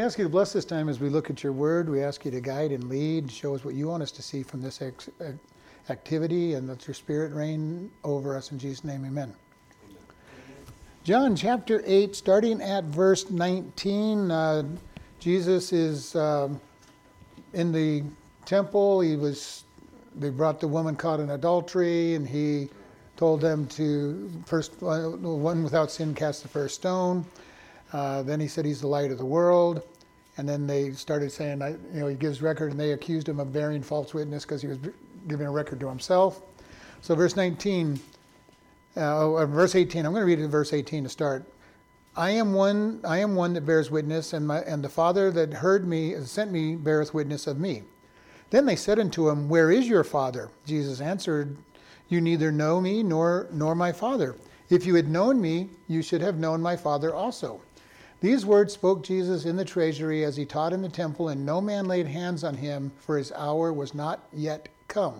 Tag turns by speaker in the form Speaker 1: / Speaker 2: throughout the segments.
Speaker 1: ask you to bless this time as we look at your word. We ask you to guide and lead, show us what you want us to see from this ex- activity, and let your spirit reign over us. In Jesus' name, amen. John chapter 8, starting at verse 19. Uh, Jesus is uh, in the temple. He was, they brought the woman caught in adultery, and he told them to first, uh, one without sin cast the first stone. Uh, then he said he's the light of the world. And then they started saying, you know, he gives record, and they accused him of bearing false witness because he was giving a record to himself. So, verse 19, uh, uh, verse 18. I'm going to read it in verse 18 to start. I am one. I am one that bears witness, and my and the Father that heard me and sent me beareth witness of me. Then they said unto him, Where is your Father? Jesus answered, You neither know me nor nor my Father. If you had known me, you should have known my Father also. These words spoke Jesus in the treasury as he taught in the temple, and no man laid hands on him, for his hour was not yet come.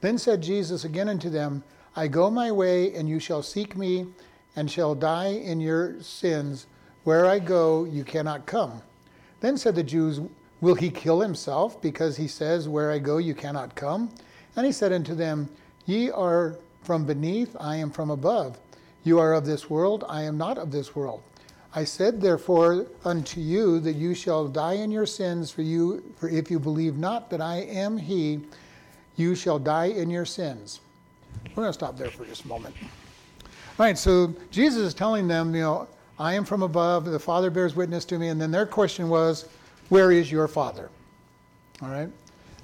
Speaker 1: Then said Jesus again unto them, I go my way, and you shall seek me, and shall die in your sins. Where I go, you cannot come. Then said the Jews, Will he kill himself, because he says, Where I go, you cannot come? And he said unto them, Ye are from beneath, I am from above. You are of this world, I am not of this world. I said therefore unto you that you shall die in your sins, for you for if you believe not that I am he, you shall die in your sins. We're going to stop there for just a moment. All right, so Jesus is telling them, you know, I am from above, the Father bears witness to me, and then their question was, Where is your Father? All right?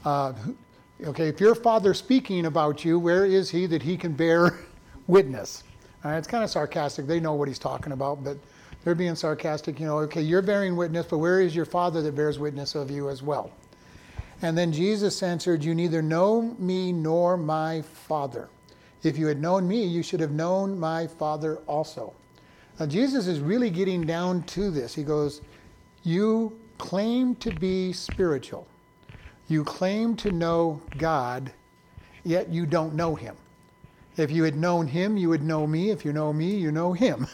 Speaker 1: Uh, okay, if your Father's speaking about you, where is he that he can bear witness? All right, it's kind of sarcastic. They know what he's talking about, but they're being sarcastic. You know, okay, you're bearing witness, but where is your Father that bears witness of you as well? And then Jesus answered, You neither know me nor my Father. If you had known me, you should have known my Father also. Now, Jesus is really getting down to this. He goes, You claim to be spiritual, you claim to know God, yet you don't know Him. If you had known Him, you would know me. If you know me, you know Him.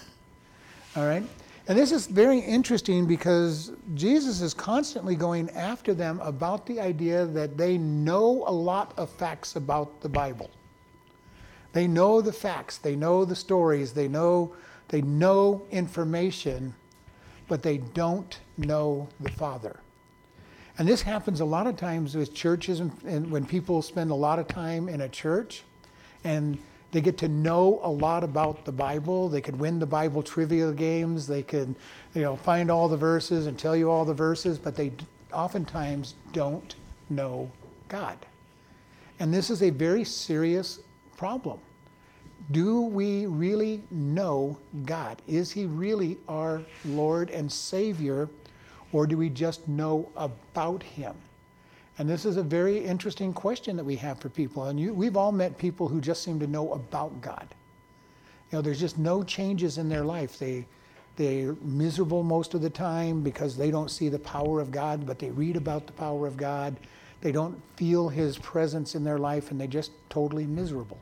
Speaker 1: All right? And this is very interesting because Jesus is constantly going after them about the idea that they know a lot of facts about the Bible. They know the facts, they know the stories, they know they know information, but they don't know the Father. And this happens a lot of times with churches and, and when people spend a lot of time in a church and they get to know a lot about the Bible. They could win the Bible trivia games. They could, you know, find all the verses and tell you all the verses, but they oftentimes don't know God. And this is a very serious problem. Do we really know God? Is He really our Lord and Savior, or do we just know about Him? And this is a very interesting question that we have for people. And you, we've all met people who just seem to know about God. You know, there's just no changes in their life. They, they're miserable most of the time because they don't see the power of God, but they read about the power of God. They don't feel His presence in their life, and they're just totally miserable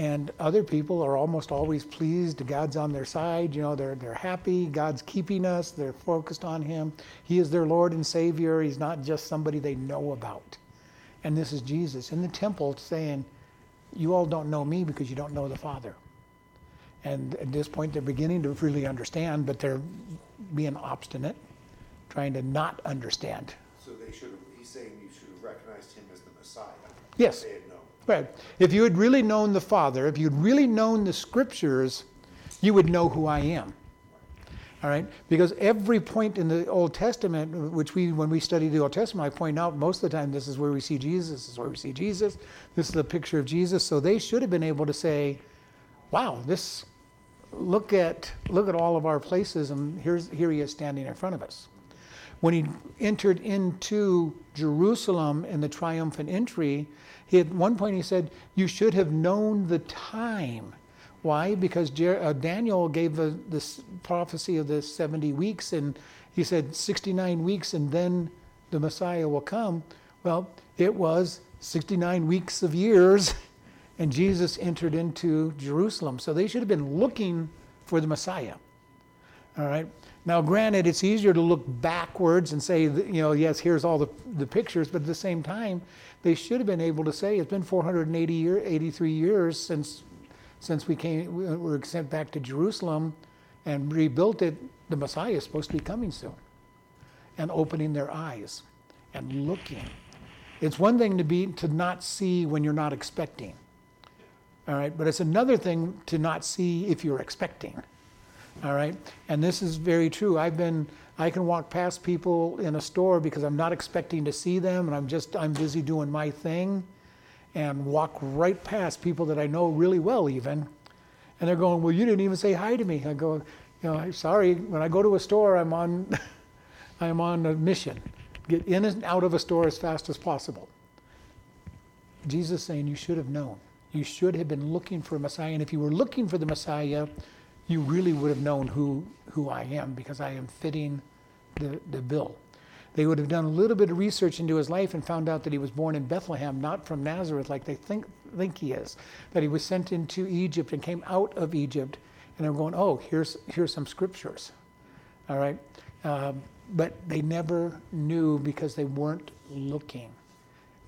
Speaker 1: and other people are almost always pleased god's on their side you know they're, they're happy god's keeping us they're focused on him. He is their lord and savior he's not just somebody they know about. And this is jesus in the temple saying you all don't know me because you don't know the father. And at this point they're beginning to really understand but they're being obstinate trying to not understand.
Speaker 2: So they should have he's saying you should have recognized him as the messiah.
Speaker 1: Yes Right. If you had really known the Father, if you'd really known the Scriptures, you would know who I am. All right? Because every point in the Old Testament, which we, when we study the Old Testament, I point out most of the time this is where we see Jesus, this is where we see Jesus, this is a picture of Jesus. So they should have been able to say, wow, this, look at, look at all of our places, and here's, here he is standing in front of us. When he entered into Jerusalem in the triumphant entry, he, at one point, he said, You should have known the time. Why? Because Jer- uh, Daniel gave the, this prophecy of the 70 weeks, and he said 69 weeks, and then the Messiah will come. Well, it was 69 weeks of years, and Jesus entered into Jerusalem. So they should have been looking for the Messiah. All right? Now, granted, it's easier to look backwards and say, you know, yes, here's all the, the pictures, but at the same time, they should have been able to say it's been 480 year, 83 years since, since we came, we were sent back to Jerusalem and rebuilt it. The Messiah is supposed to be coming soon, and opening their eyes and looking. It's one thing to be to not see when you're not expecting. All right, but it's another thing to not see if you're expecting. All right, and this is very true. I've been I can walk past people in a store because I'm not expecting to see them and I'm just I'm busy doing my thing and walk right past people that I know really well even and they're going, "Well, you didn't even say hi to me." I go, "You know, I'm sorry, when I go to a store, I'm on I'm on a mission. Get in and out of a store as fast as possible." Jesus saying you should have known. You should have been looking for a Messiah and if you were looking for the Messiah, you really would have known who who I am because I am fitting the, the bill. They would have done a little bit of research into his life and found out that he was born in Bethlehem, not from Nazareth like they think, think he is. That he was sent into Egypt and came out of Egypt. And they're going, oh, here's, here's some scriptures. All right? Um, but they never knew because they weren't looking.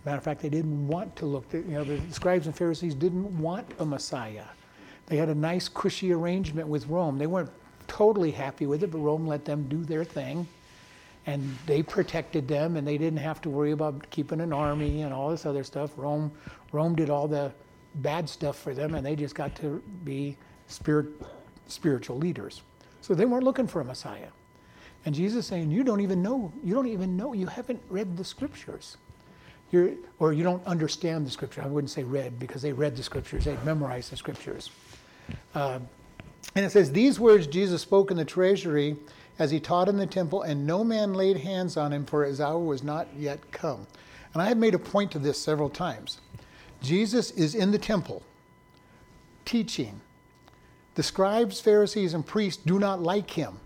Speaker 1: Matter of fact, they didn't want to look. You know, the scribes and Pharisees didn't want a Messiah. They had a nice, cushy arrangement with Rome. They weren't totally happy with it, but Rome let them do their thing. And they protected them, and they didn't have to worry about keeping an army and all this other stuff. Rome, Rome did all the bad stuff for them, and they just got to be spirit, spiritual leaders. So they weren't looking for a Messiah. And Jesus saying, You don't even know, you don't even know, you haven't read the scriptures. You're, or you don't understand the scripture. I wouldn't say read because they read the scriptures, they memorized the scriptures. Uh, and it says, These words Jesus spoke in the treasury as he taught in the temple, and no man laid hands on him, for his hour was not yet come. And I have made a point to this several times. Jesus is in the temple teaching. The scribes, Pharisees, and priests do not like him.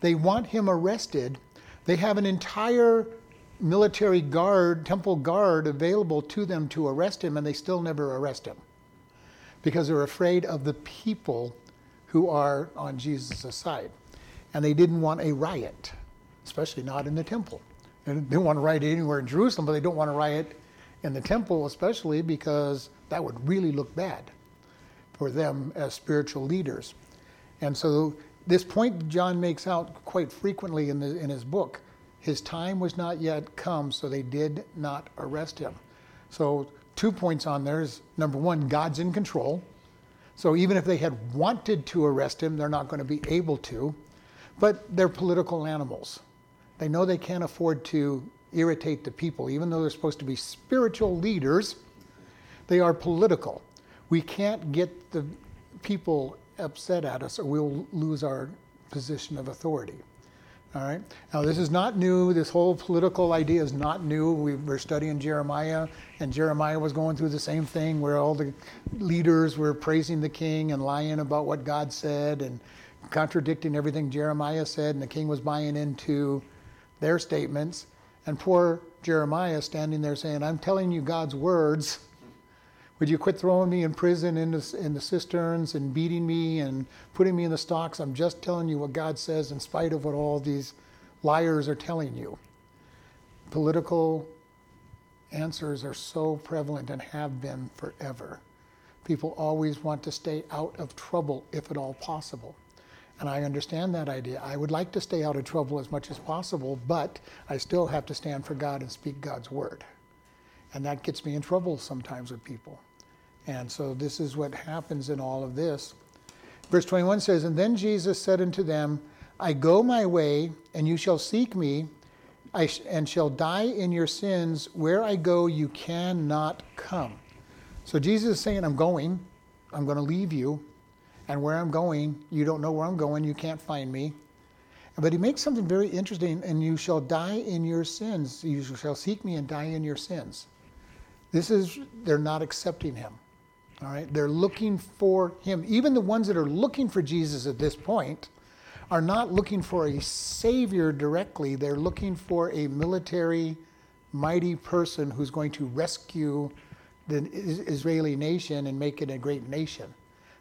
Speaker 1: They want him arrested. They have an entire military guard, temple guard available to them to arrest him, and they still never arrest him because they're afraid of the people who are on Jesus' side. And they didn't want a riot, especially not in the temple. And they don't want to riot anywhere in Jerusalem, but they don't want to riot in the temple, especially because that would really look bad for them as spiritual leaders. And so, this point John makes out quite frequently in, the, in his book his time was not yet come, so they did not arrest him. So, two points on there is number one, God's in control. So even if they had wanted to arrest him, they're not going to be able to. But they're political animals. They know they can't afford to irritate the people, even though they're supposed to be spiritual leaders. They are political. We can't get the people upset at us, or we'll lose our position of authority. All right. Now, this is not new. This whole political idea is not new. We were studying Jeremiah, and Jeremiah was going through the same thing where all the leaders were praising the king and lying about what God said and contradicting everything Jeremiah said, and the king was buying into their statements. And poor Jeremiah standing there saying, I'm telling you God's words would you quit throwing me in prison in the, in the cisterns and beating me and putting me in the stocks? I'm just telling you what God says in spite of what all these liars are telling you. Political answers are so prevalent and have been forever. People always want to stay out of trouble if at all possible. And I understand that idea. I would like to stay out of trouble as much as possible, but I still have to stand for God and speak God's word. And that gets me in trouble sometimes with people. And so this is what happens in all of this. Verse 21 says, And then Jesus said unto them, I go my way, and you shall seek me, and shall die in your sins. Where I go, you cannot come. So Jesus is saying, I'm going, I'm going to leave you, and where I'm going, you don't know where I'm going, you can't find me. But he makes something very interesting, and you shall die in your sins. You shall seek me and die in your sins. This is, they're not accepting him. All right, they're looking for him. Even the ones that are looking for Jesus at this point are not looking for a savior directly. They're looking for a military, mighty person who's going to rescue the Israeli nation and make it a great nation.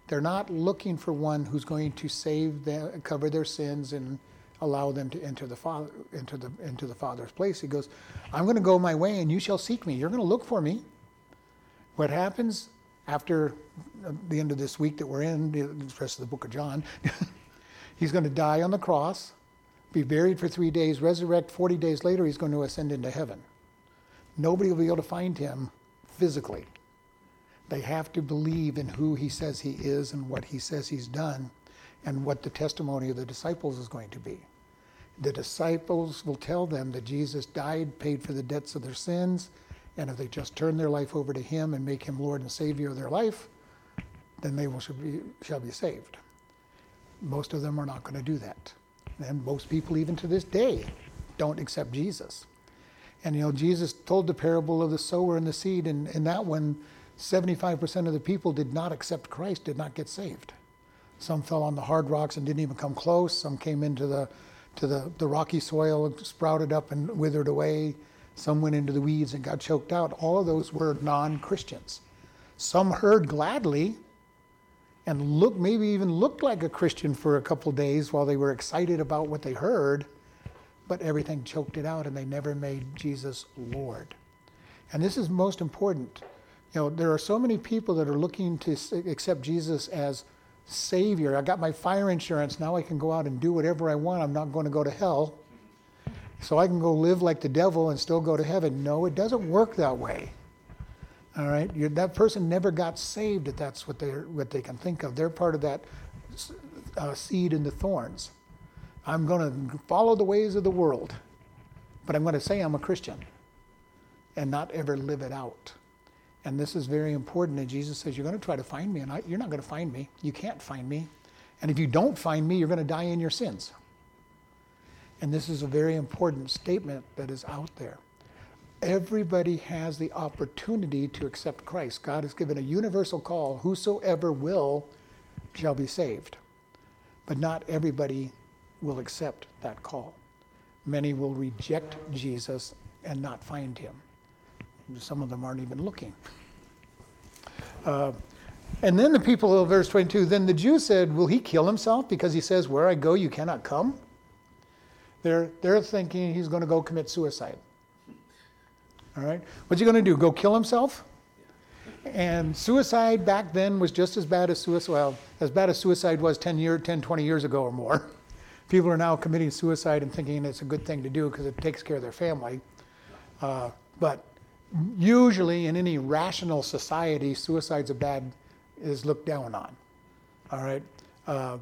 Speaker 1: They're not looking for one who's going to save them, cover their sins, and allow them to enter the father the into the father's place. He goes, "I'm going to go my way, and you shall seek me. You're going to look for me." What happens after the end of this week that we're in, the rest of the book of John, he's going to die on the cross, be buried for three days, resurrect 40 days later, he's going to ascend into heaven. Nobody will be able to find him physically. They have to believe in who he says he is and what he says he's done and what the testimony of the disciples is going to be. The disciples will tell them that Jesus died, paid for the debts of their sins, and if they just turn their life over to him and make him Lord and Savior of their life, then they will, shall, be, shall be saved. Most of them are not going to do that. And most people, even to this day, don't accept Jesus. And you know, Jesus told the parable of the sower and the seed, and in that one, 75% of the people did not accept Christ, did not get saved. Some fell on the hard rocks and didn't even come close. Some came into the to the, the rocky soil and sprouted up and withered away. Some went into the weeds and got choked out. All of those were non-Christians. Some heard gladly and look maybe even looked like a Christian for a couple days while they were excited about what they heard, but everything choked it out and they never made Jesus Lord. And this is most important. You know, there are so many people that are looking to accept Jesus as Savior. I got my fire insurance. Now I can go out and do whatever I want. I'm not going to go to hell. So I can go live like the devil and still go to heaven. No, it doesn't work that way. All right? You're, that person never got saved if that's what, they're, what they can think of. They're part of that uh, seed in the thorns. I'm going to follow the ways of the world, but I'm going to say I'm a Christian and not ever live it out. And this is very important. And Jesus says, You're going to try to find me, and I, you're not going to find me. You can't find me. And if you don't find me, you're going to die in your sins. And this is a very important statement that is out there. Everybody has the opportunity to accept Christ. God has given a universal call whosoever will shall be saved. But not everybody will accept that call. Many will reject Jesus and not find him. Some of them aren't even looking. Uh, and then the people of verse 22 then the Jews said, Will he kill himself because he says, Where I go, you cannot come? They're, they're thinking he's going to go commit suicide. All right? What's he going to do? Go kill himself? And suicide back then was just as bad as suicide, well, as bad as suicide was 10, year, 10 20 years ago or more. People are now committing suicide and thinking it's a good thing to do because it takes care of their family. Uh, but usually in any rational society, suicide's a bad is looked down on. All right, uh,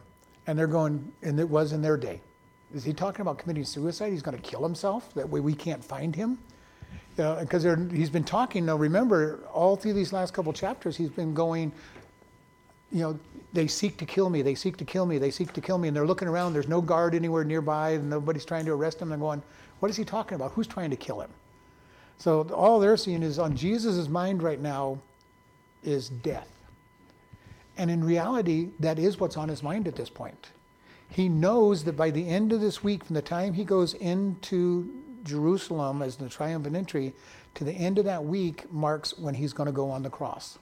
Speaker 1: and they're going, and it was in their day. Is he talking about committing suicide? He's going to kill himself. That way we can't find him. Because uh, he's been talking. Now remember, all through these last couple chapters, he's been going. You know, they seek to kill me. They seek to kill me. They seek to kill me. And they're looking around. There's no guard anywhere nearby. And nobody's trying to arrest him. They're going, what is he talking about? Who's trying to kill him? So all they're seeing is on Jesus' mind right now is death. And in reality, that is what's on his mind at this point. He knows that by the end of this week, from the time he goes into Jerusalem as the triumphant entry, to the end of that week marks when he's going to go on the cross.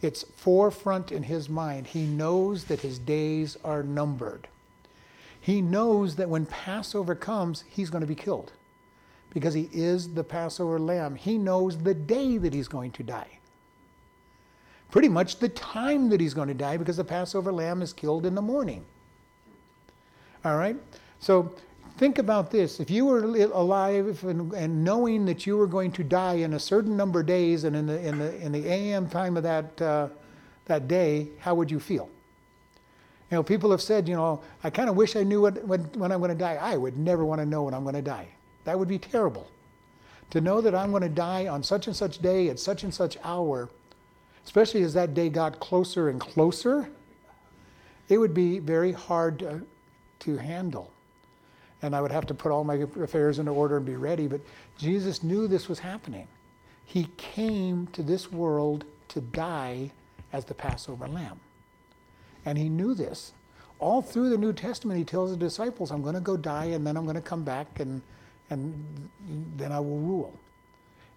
Speaker 1: It's forefront in his mind. He knows that his days are numbered. He knows that when Passover comes, he's going to be killed because he is the Passover lamb. He knows the day that he's going to die. Pretty much the time that he's going to die because the Passover lamb is killed in the morning. All right? So think about this. If you were alive and, and, knowing that you were going to die in a certain number of days and in the, in the, in the AM time of that, uh, that day, how would you feel? You know, people have said, you know, I kind of wish I knew what, when, when I'm going to die. I would never want to know when I'm going to die. That would be terrible. To know that I'm going to die on such and such day at such and such hour, especially as that day got closer and closer, it would be very hard to, to handle. And I would have to put all my affairs into order and be ready. But Jesus knew this was happening. He came to this world to die as the Passover lamb. And he knew this. All through the New Testament, he tells the disciples, I'm going to go die and then I'm going to come back and and then I will rule.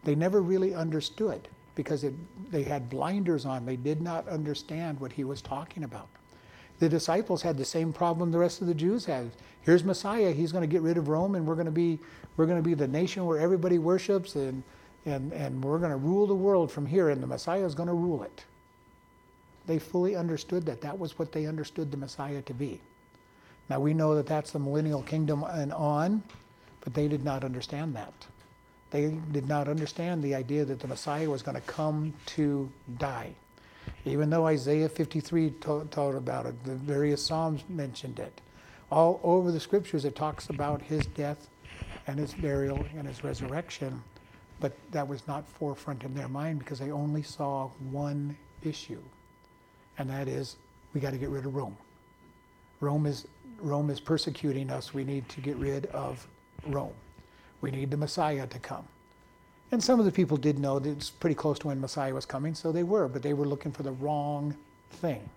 Speaker 1: They never really understood because it, they had blinders on. They did not understand what he was talking about. The disciples had the same problem the rest of the Jews had. Here's Messiah. He's going to get rid of Rome, and we're going to be we're going to be the nation where everybody worships, and and and we're going to rule the world from here. And the Messiah is going to rule it. They fully understood that. That was what they understood the Messiah to be. Now we know that that's the millennial kingdom and on, but they did not understand that. They did not understand the idea that the Messiah was going to come to die. Even though Isaiah 53 taught about it, the various Psalms mentioned it. All over the scriptures, it talks about his death and his burial and his resurrection, but that was not forefront in their mind because they only saw one issue, and that is we got to get rid of Rome. Rome is Rome is persecuting us. We need to get rid of Rome. We need the Messiah to come. And some of the people did know that it's pretty close to when Messiah was coming, so they were, but they were looking for the wrong thing.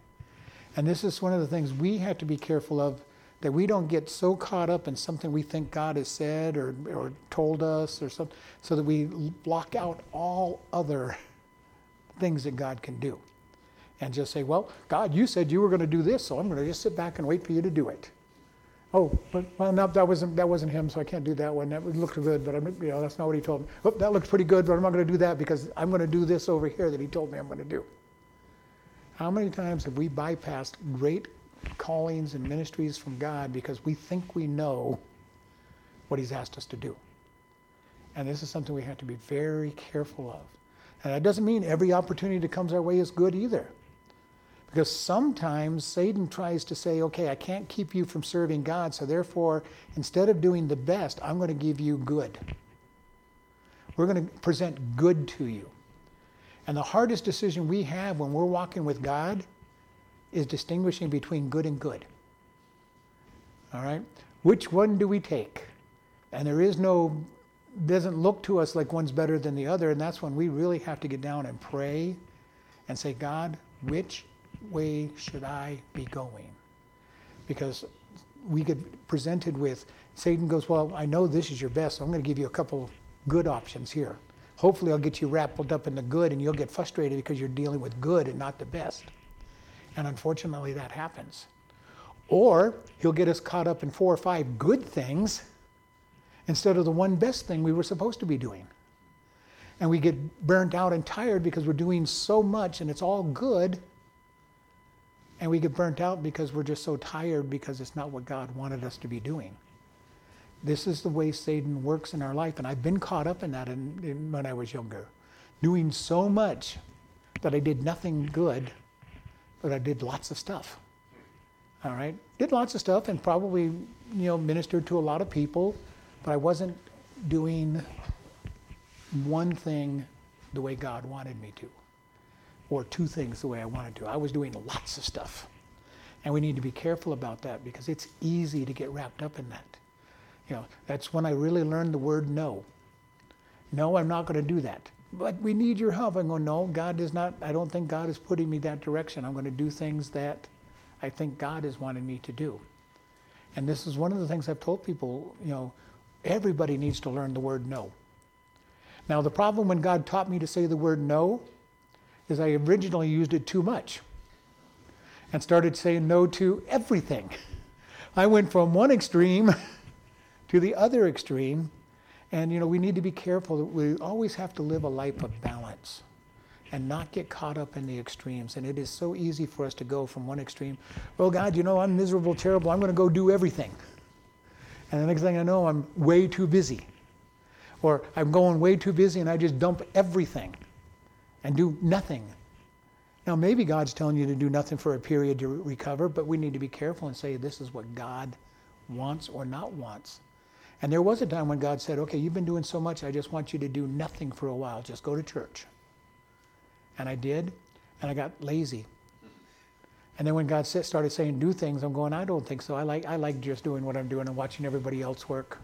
Speaker 1: And this is one of the things we have to be careful of that we don't get so caught up in something we think God has said or, or told us or something, so that we block out all other things that God can do. And just say, well, God, you said you were going to do this, so I'm going to just sit back and wait for you to do it. Oh, but well, no, that wasn't that wasn't him, so I can't do that one. That looked good, but I'm, you know, that's not what he told me. Oh, that looks pretty good, but I'm not going to do that because I'm going to do this over here that he told me I'm going to do. How many times have we bypassed great callings and ministries from God because we think we know what He's asked us to do? And this is something we have to be very careful of. And that doesn't mean every opportunity that comes our way is good either. Because sometimes Satan tries to say, okay, I can't keep you from serving God, so therefore, instead of doing the best, I'm going to give you good. We're going to present good to you. And the hardest decision we have when we're walking with God is distinguishing between good and good. All right? Which one do we take? And there is no, doesn't look to us like one's better than the other. And that's when we really have to get down and pray and say, God, which way should I be going? Because we get presented with, Satan goes, Well, I know this is your best, so I'm going to give you a couple good options here. Hopefully, I'll get you wrapped up in the good and you'll get frustrated because you're dealing with good and not the best. And unfortunately, that happens. Or he'll get us caught up in four or five good things instead of the one best thing we were supposed to be doing. And we get burnt out and tired because we're doing so much and it's all good and we get burnt out because we're just so tired because it's not what God wanted us to be doing. This is the way Satan works in our life. And I've been caught up in that in, in, when I was younger, doing so much that I did nothing good, but I did lots of stuff. All right? Did lots of stuff and probably, you know, ministered to a lot of people, but I wasn't doing one thing the way God wanted me to or two things the way I wanted to. I was doing lots of stuff. And we need to be careful about that because it's easy to get wrapped up in that. You know, that's when I really learned the word no. No, I'm not going to do that. But we need your help. I'm going, no, God is not, I don't think God is putting me that direction. I'm going to do things that I think God is wanting me to do. And this is one of the things I've told people, you know, everybody needs to learn the word no. Now, the problem when God taught me to say the word no is I originally used it too much and started saying no to everything. I went from one extreme to the other extreme. And you know, we need to be careful that we always have to live a life of balance and not get caught up in the extremes. And it is so easy for us to go from one extreme, oh God, you know, I'm miserable, terrible, I'm going to go do everything. And the next thing I know, I'm way too busy. Or I'm going way too busy and I just dump everything and do nothing. Now, maybe God's telling you to do nothing for a period to recover, but we need to be careful and say this is what God wants or not wants. And there was a time when God said, okay, you've been doing so much, I just want you to do nothing for a while. Just go to church. And I did, and I got lazy. And then when God started saying do things, I'm going, I don't think so. I like, I like just doing what I'm doing and watching everybody else work.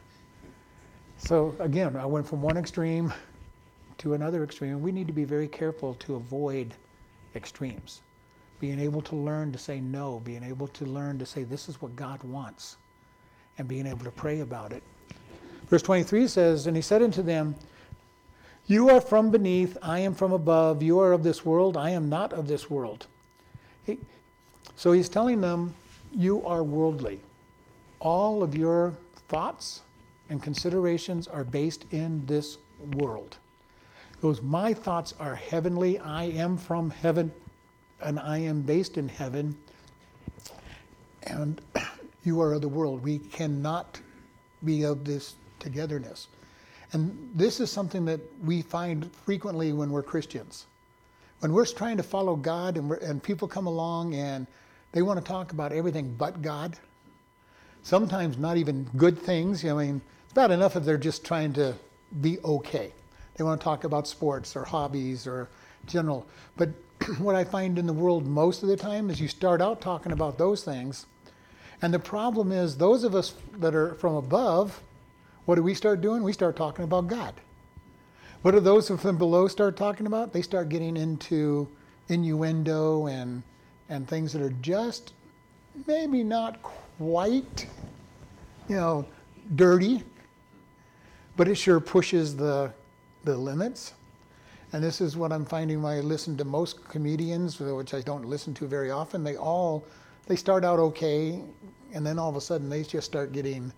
Speaker 1: So again, I went from one extreme to another extreme. We need to be very careful to avoid extremes. Being able to learn to say no, being able to learn to say this is what God wants, and being able to pray about it. Verse 23 says, And he said unto them, You are from beneath, I am from above. You are of this world, I am not of this world. He, So he's telling them, You are worldly. All of your thoughts and considerations are based in this world. Goes, My thoughts are heavenly. I am from heaven and I am based in heaven. And you are of the world. We cannot be of this togetherness. And this is something that we find frequently when we're Christians. When we're trying to follow God and, and people come along and they want to talk about everything but God, sometimes not even good things. I mean, it's bad enough if they're just trying to be okay. They want to talk about sports or hobbies or general. But what I find in the world most of the time is you start out talking about those things. And the problem is, those of us that are from above, what do we start doing? We start talking about God. What do those from below start talking about? They start getting into innuendo and, and things that are just maybe not quite, you know, dirty, but it sure pushes the, the limits. And this is what I'm finding when I listen to most comedians, uh, which I don't listen to very often. They all they start out okay, and then all of a sudden they just start getting,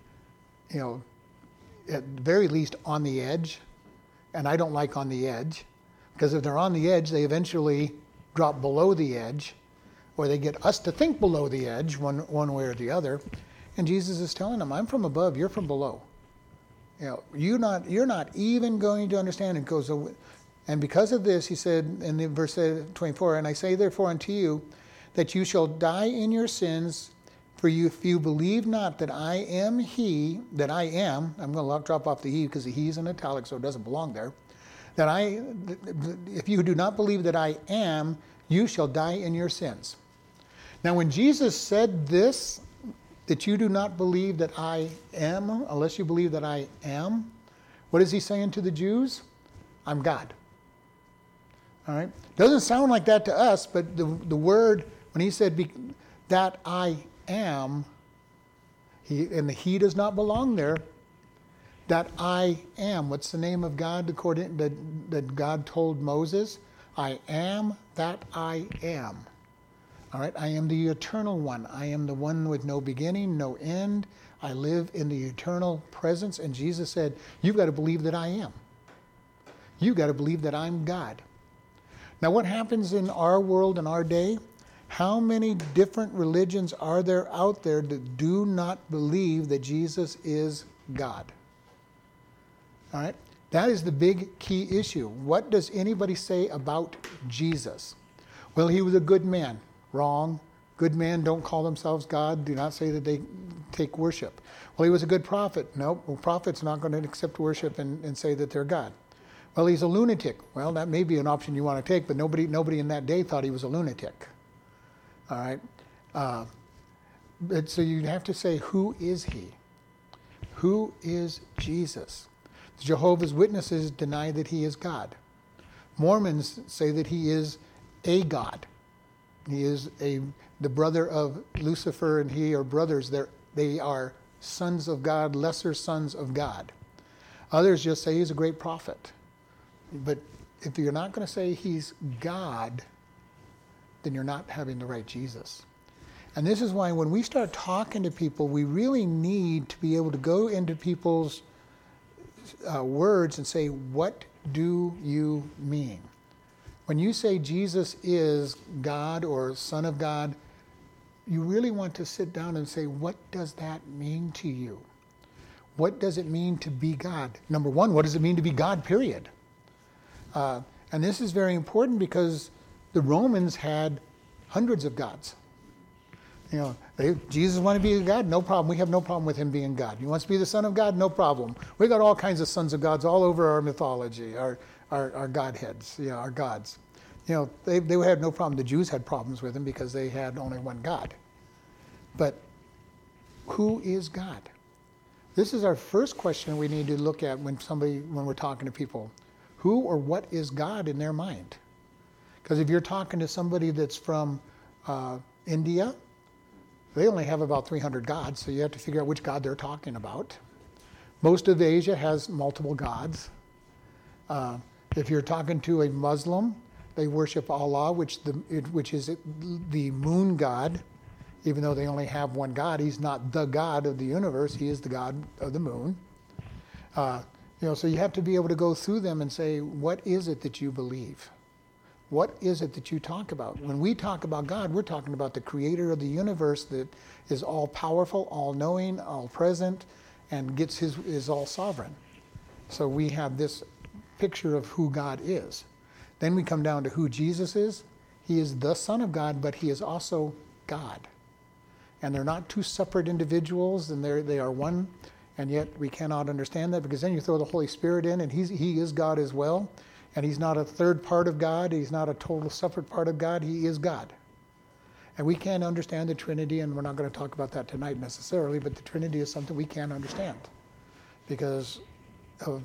Speaker 1: you know, at very least on the edge. And I don't like on the edge, because if they're on the edge, they eventually drop below the edge, or they get us to think below the edge, one one way or the other. And Jesus is telling them, "I'm from above, you're from below." You know, you're not you're not even going to understand. It goes and because of this, he said in the verse 24, And I say therefore unto you, that you shall die in your sins, for you, if you believe not that I am he, that I am, I'm going to drop off the he because the he's in italic, so it doesn't belong there. That I, if you do not believe that I am, you shall die in your sins. Now, when Jesus said this, that you do not believe that I am, unless you believe that I am, what is he saying to the Jews? I'm God. All right? Doesn't sound like that to us, but the, the word, when he said that I am, he, and the he does not belong there, that I am. What's the name of God according, that, that God told Moses? I am that I am. All right, I am the eternal one. I am the one with no beginning, no end. I live in the eternal presence. And Jesus said, You've got to believe that I am. You've got to believe that I'm God. Now, what happens in our world in our day? How many different religions are there out there that do not believe that Jesus is God? All right? That is the big key issue. What does anybody say about Jesus? Well, he was a good man. Wrong. Good men don't call themselves God. Do not say that they take worship. Well, he was a good prophet. No, nope. well, prophets not going to accept worship and, and say that they're God. Well, he's a lunatic. Well, that may be an option you want to take, but nobody, nobody in that day thought he was a lunatic. All right. Uh, but so you have to say, who is he? Who is Jesus? The Jehovah's Witnesses deny that he is God. Mormons say that he is a God. He is a the brother of Lucifer, and he are brothers. They're, they are sons of God, lesser sons of God. Others just say he's a great prophet. But if you're not going to say he's God, then you're not having the right Jesus. And this is why when we start talking to people, we really need to be able to go into people's uh, words and say, What do you mean? When you say Jesus is God or Son of God, you really want to sit down and say, What does that mean to you? What does it mean to be God? Number one, what does it mean to be God, period? Uh, and this is very important because the Romans had hundreds of gods. You know, they, Jesus wanted to be a God, no problem. We have no problem with him being God. He wants to be the Son of God, no problem. We got all kinds of sons of gods all over our mythology, our, our, godheads, our gods. You know, they, they had no problem. The Jews had problems with him because they had only one God. But who is God? This is our first question we need to look at when somebody when we're talking to people who or what is God in their mind. Because if you're talking to somebody that's from uh, India, they only have about 300 gods, so you have to figure out which God they're talking about. Most of Asia has multiple gods. Uh, if you're talking to a Muslim, They worship Allah, which the which is the moon god. Even though they only have one God, He's not the God of the universe. He is the God of the moon. Uh, you know, so you have to be able to go through them and say, what is it that you believe? What is it that you talk about? When we talk about God, we're talking about the creator of the universe that is all powerful, all knowing, all present, and gets his is all sovereign. So we have this picture of who God is. Then we come down to who Jesus is. He is the Son of God, but he is also God. And they're not two separate individuals, and they are one, and yet we cannot understand that because then you throw the Holy Spirit in, and he's, he is God as well. And he's not a third part of God, he's not a total separate part of God, he is God. And we can't understand the Trinity, and we're not going to talk about that tonight necessarily, but the Trinity is something we can't understand because of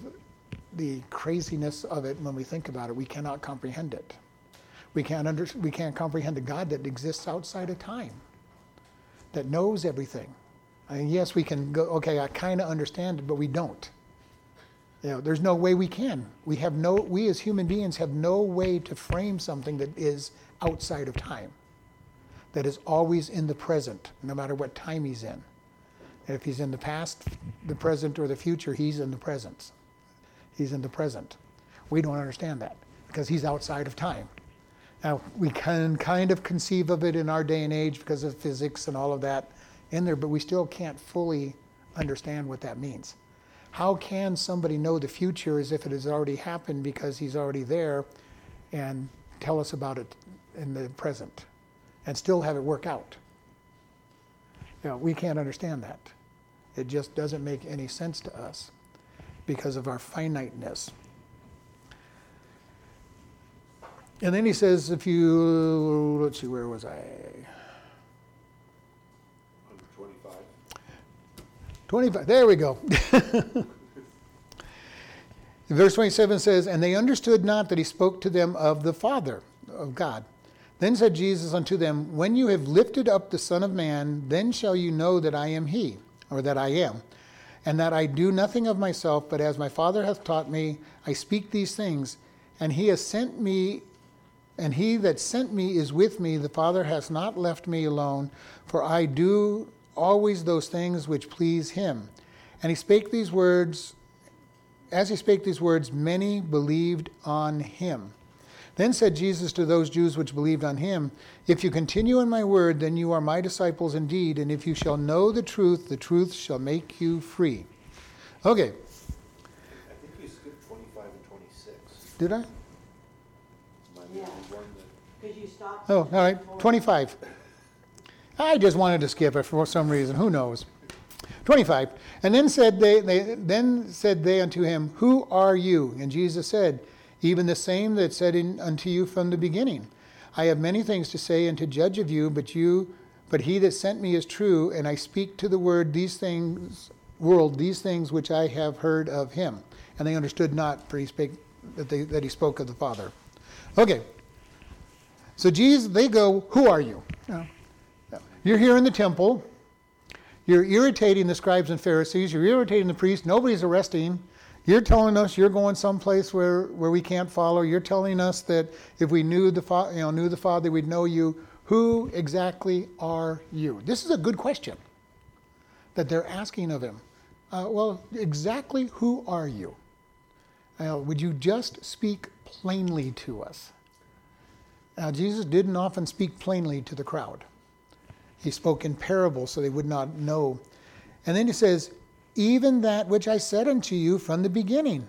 Speaker 1: the craziness of it when we think about it. We cannot comprehend it. We can't, under, we can't comprehend a God that exists outside of time, that knows everything. Yes, we can go, okay, I kind of understand it, but we don't. You know, there's no way we can. We have no, we as human beings have no way to frame something that is outside of time that is always in the present, no matter what time he's in. if he's in the past, the present, or the future, he's in the present. He's in the present. We don't understand that because he's outside of time. Now, we can kind of conceive of it in our day and age because of physics and all of that in there, but we still can't fully understand what that means. How can somebody know the future as if it has already happened because he's already there and tell us about it in the present? and still have it work out. You know, we can't understand that. It just doesn't make any sense to us because of our finiteness. And then he says, if you, let's see, where was I?
Speaker 2: 25.
Speaker 1: 25, there we go. Verse 27 says, And they understood not that he spoke to them of the Father, of God. Then said Jesus unto them, When you have lifted up the Son of Man, then shall you know that I am he, or that I am, and that I do nothing of myself, but as my Father hath taught me, I speak these things. And he has sent me, and he that sent me is with me. The Father hath not left me alone, for I do always those things which please him. And he spake these words, as he spake these words, many believed on him. Then said Jesus to those Jews which believed on him, If you continue in my word, then you are my disciples indeed, and if you shall know the truth, the truth shall make you free. Okay. I
Speaker 2: think you skipped 25 and 26.
Speaker 1: Did I?
Speaker 3: Yeah. Because you stopped.
Speaker 1: Oh, all right. 25. I just wanted to skip it for some reason. Who knows? 25. And then said they, they then said they unto him, Who are you? And Jesus said, even the same that said in, unto you from the beginning. I have many things to say and to judge of you, but you, but he that sent me is true, and I speak to the word these things, world these things which I have heard of him. And they understood not, for he spake that, they, that he spoke of the Father. Okay. So Jesus, they go, who are you? You're here in the temple. You're irritating the scribes and Pharisees. You're irritating the priests. Nobody's arresting you're telling us you're going someplace where, where we can't follow. You're telling us that if we knew the, fa- you know, knew the Father, we'd know you. Who exactly are you? This is a good question that they're asking of him. Uh, well, exactly who are you? Uh, would you just speak plainly to us? Now, Jesus didn't often speak plainly to the crowd. He spoke in parables so they would not know. And then he says, even that which I said unto you from the beginning.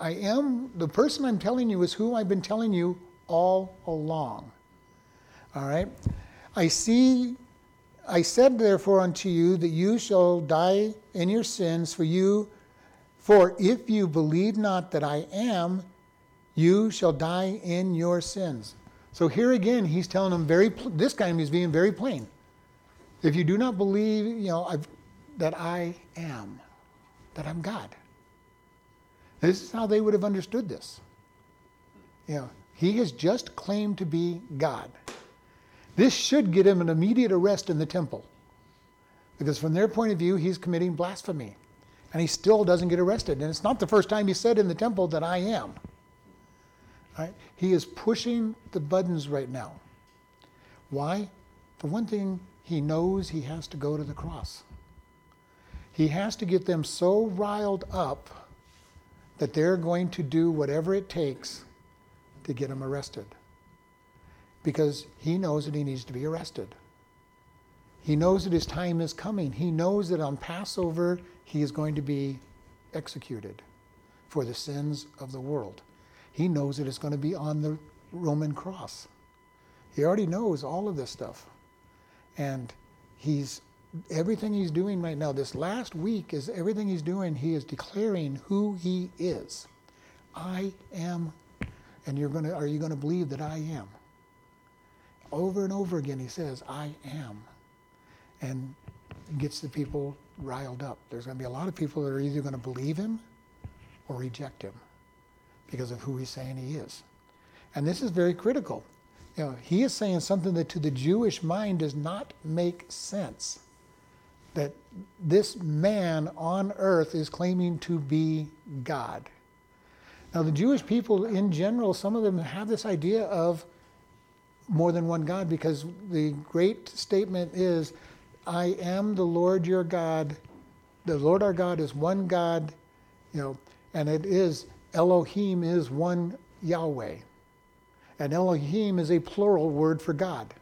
Speaker 1: I am, the person I'm telling you is who I've been telling you all along. All right? I see, I said therefore unto you that you shall die in your sins, for you, for if you believe not that I am, you shall die in your sins. So here again, he's telling them very, this time he's being very plain. If you do not believe, you know, I've that I am, that I'm God. This is how they would have understood this. You know, he has just claimed to be God. This should get him an immediate arrest in the temple. Because from their point of view, he's committing blasphemy. And he still doesn't get arrested. And it's not the first time he said in the temple that I am. Right? He is pushing the buttons right now. Why? For one thing, he knows he has to go to the cross. He has to get them so riled up that they're going to do whatever it takes to get him arrested. Because he knows that he needs to be arrested. He knows that his time is coming. He knows that on Passover he is going to be executed for the sins of the world. He knows that it's going to be on the Roman cross. He already knows all of this stuff. And he's everything he's doing right now, this last week is everything he's doing, he is declaring who he is. I am and you're gonna are you gonna believe that I am? Over and over again he says, I am. And gets the people riled up. There's gonna be a lot of people that are either gonna believe him or reject him because of who he's saying he is. And this is very critical. You know, he is saying something that to the Jewish mind does not make sense. That this man on earth is claiming to be God. Now, the Jewish people in general, some of them have this idea of more than one God because the great statement is, I am the Lord your God. The Lord our God is one God, you know, and it is Elohim is one Yahweh. And Elohim is a plural word for God.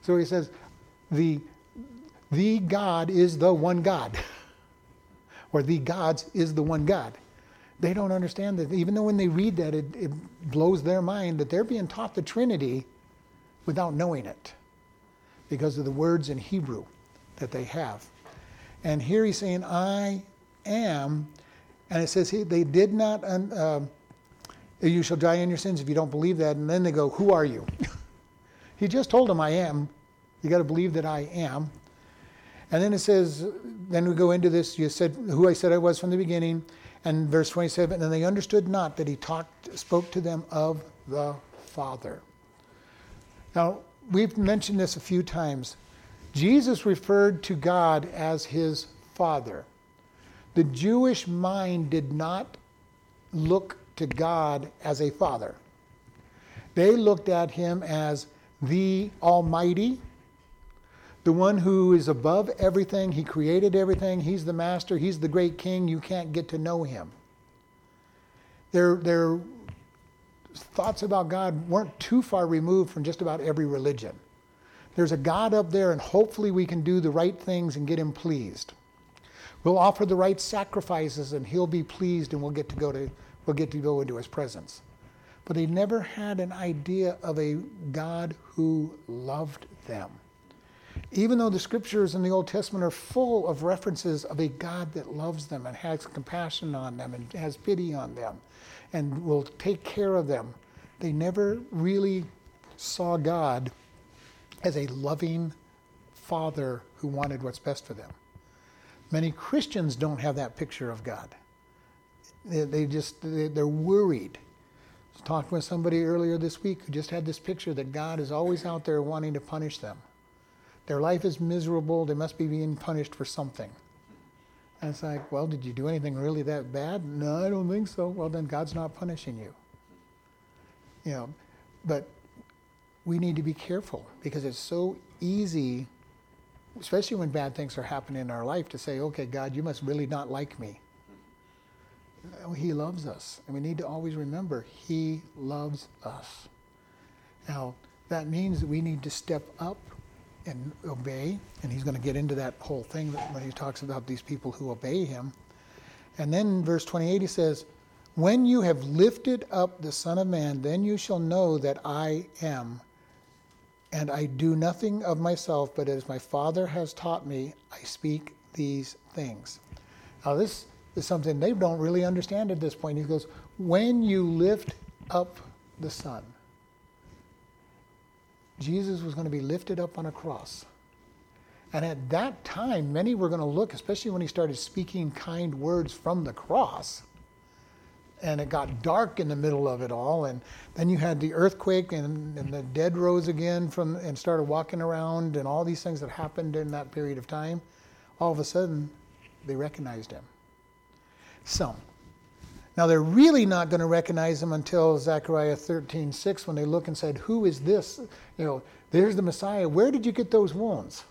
Speaker 1: So he says, the, the God is the one God. or the gods is the one God. They don't understand that, even though when they read that, it, it blows their mind that they're being taught the Trinity without knowing it because of the words in Hebrew that they have. And here he's saying, I am and it says, they did not, uh, you shall die in your sins if you don't believe that. And then they go, Who are you? he just told them, I am. You got to believe that I am. And then it says, then we go into this, you said, Who I said I was from the beginning. And verse 27, and they understood not that he talked, spoke to them of the Father. Now, we've mentioned this a few times. Jesus referred to God as his Father. The Jewish mind did not look to God as a father. They looked at him as the Almighty, the one who is above everything. He created everything. He's the master. He's the great king. You can't get to know him. Their, their thoughts about God weren't too far removed from just about every religion. There's a God up there, and hopefully we can do the right things and get him pleased. We'll offer the right sacrifices and he'll be pleased and we'll get to go to we'll get to go into his presence. But they never had an idea of a God who loved them. Even though the scriptures in the Old Testament are full of references of a God that loves them and has compassion on them and has pity on them and will take care of them, they never really saw God as a loving father who wanted what's best for them. Many Christians don't have that picture of God. They, they just, they, they're worried. I was talking with somebody earlier this week who just had this picture that God is always out there wanting to punish them. Their life is miserable. They must be being punished for something. And it's like, well, did you do anything really that bad? No, I don't think so. Well, then God's not punishing you. You know, but we need to be careful because it's so easy especially when bad things are happening in our life, to say, okay, God, you must really not like me. Uh, he loves us. And we need to always remember, He loves us. Now, that means that we need to step up and obey. And he's going to get into that whole thing when he talks about these people who obey him. And then verse 28, he says, When you have lifted up the Son of Man, then you shall know that I am and I do nothing of myself, but as my Father has taught me, I speak these things. Now, this is something they don't really understand at this point. He goes, When you lift up the Son, Jesus was going to be lifted up on a cross. And at that time, many were going to look, especially when he started speaking kind words from the cross and it got dark in the middle of it all. And then you had the earthquake, and, and the dead rose again from and started walking around, and all these things that happened in that period of time. All of a sudden, they recognized him. Some. Now they're really not going to recognize him until Zechariah 13, 6, when they look and said, Who is this? You know, there's the Messiah. Where did you get those wounds?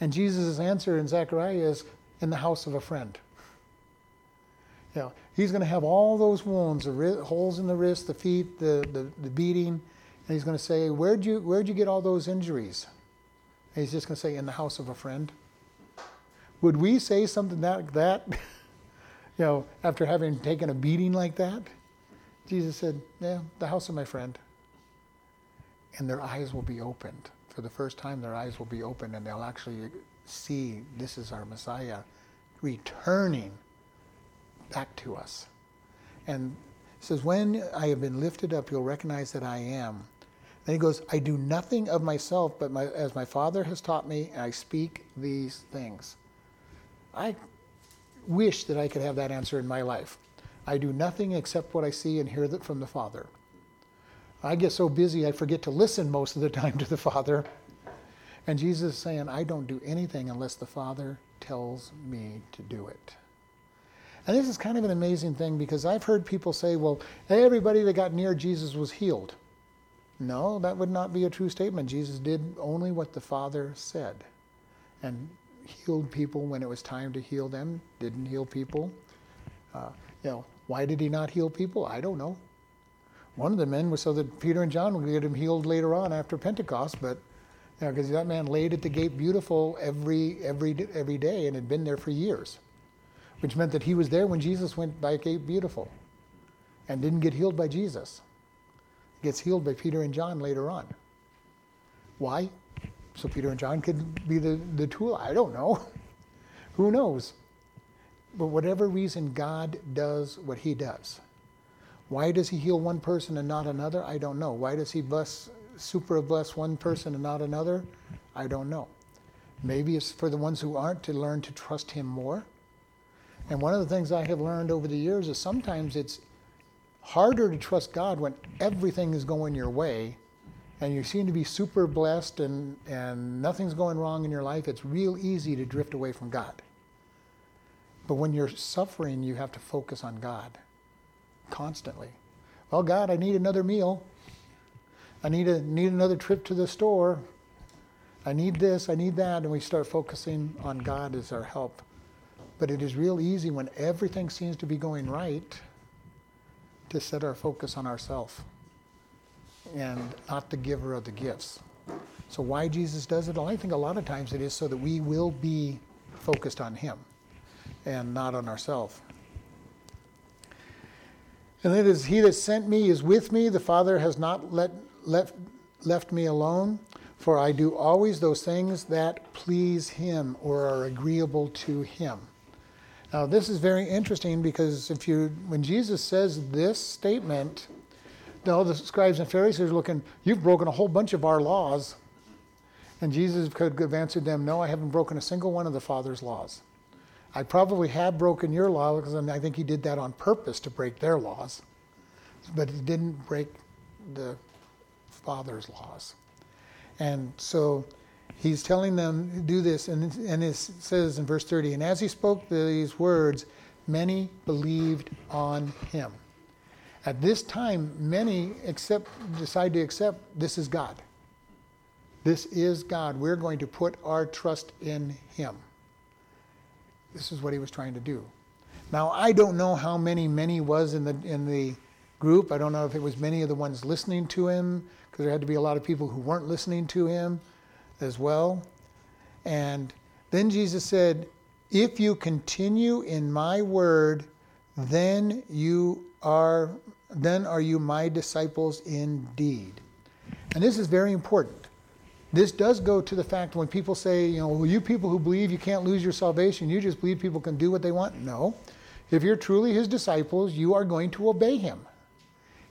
Speaker 1: And Jesus' answer in Zechariah is, In the house of a friend. You know, he's going to have all those wounds, the holes in the wrist, the feet, the, the, the beating, and he's going to say, Where'd you, where'd you get all those injuries? And he's just going to say, In the house of a friend. Would we say something like that? you know, after having taken a beating like that, Jesus said, Yeah, the house of my friend. And their eyes will be opened. For the first time, their eyes will be opened and they'll actually see this is our Messiah returning back to us. And says, When I have been lifted up, you'll recognize that I am. Then he goes, I do nothing of myself, but my, as my Father has taught me, I speak these things. I wish that I could have that answer in my life. I do nothing except what I see and hear that from the Father. I get so busy I forget to listen most of the time to the Father. And Jesus is saying, I don't do anything unless the Father tells me to do it. And this is kind of an amazing thing because I've heard people say, well, everybody that got near Jesus was healed. No, that would not be a true statement. Jesus did only what the Father said. And healed people when it was time to heal them, didn't heal people. Uh, you know, why did he not heal people? I don't know. One of the men was so that Peter and John would get him healed later on after Pentecost, but you know, because that man laid at the gate beautiful every every every day and had been there for years, which meant that he was there when Jesus went by gate beautiful, and didn't get healed by Jesus. Gets healed by Peter and John later on. Why? So Peter and John could be the, the tool. I don't know. Who knows? But whatever reason God does what he does. Why does he heal one person and not another? I don't know. Why does he bless, super bless one person and not another? I don't know. Maybe it's for the ones who aren't to learn to trust him more. And one of the things I have learned over the years is sometimes it's harder to trust God when everything is going your way and you seem to be super blessed and, and nothing's going wrong in your life, it's real easy to drift away from God. But when you're suffering, you have to focus on God constantly. Well, God, I need another meal. I need, a, need another trip to the store. I need this, I need that. And we start focusing on God as our help. But it is real easy when everything seems to be going right to set our focus on ourselves and not the giver of the gifts. So, why Jesus does it? Well, I think a lot of times it is so that we will be focused on Him and not on ourselves. And it is He that sent me is with me. The Father has not let, left, left me alone, for I do always those things that please Him or are agreeable to Him. Now, this is very interesting because if you, when Jesus says this statement, all the scribes and Pharisees are looking, You've broken a whole bunch of our laws. And Jesus could have answered them, No, I haven't broken a single one of the Father's laws. I probably have broken your law because I think he did that on purpose to break their laws. But he didn't break the Father's laws. And so he's telling them do this, and, and it says in verse 30, and as he spoke these words, many believed on him. At this time, many accept, decide to accept this is God. This is God. We're going to put our trust in Him. This is what he was trying to do. Now, I don't know how many many was in the, in the group. I don't know if it was many of the ones listening to him, because there had to be a lot of people who weren't listening to him as well. And then Jesus said, If you continue in my word, then you are then are you my disciples indeed. And this is very important. This does go to the fact when people say, you know, well, you people who believe you can't lose your salvation, you just believe people can do what they want. No. If you're truly his disciples, you are going to obey him.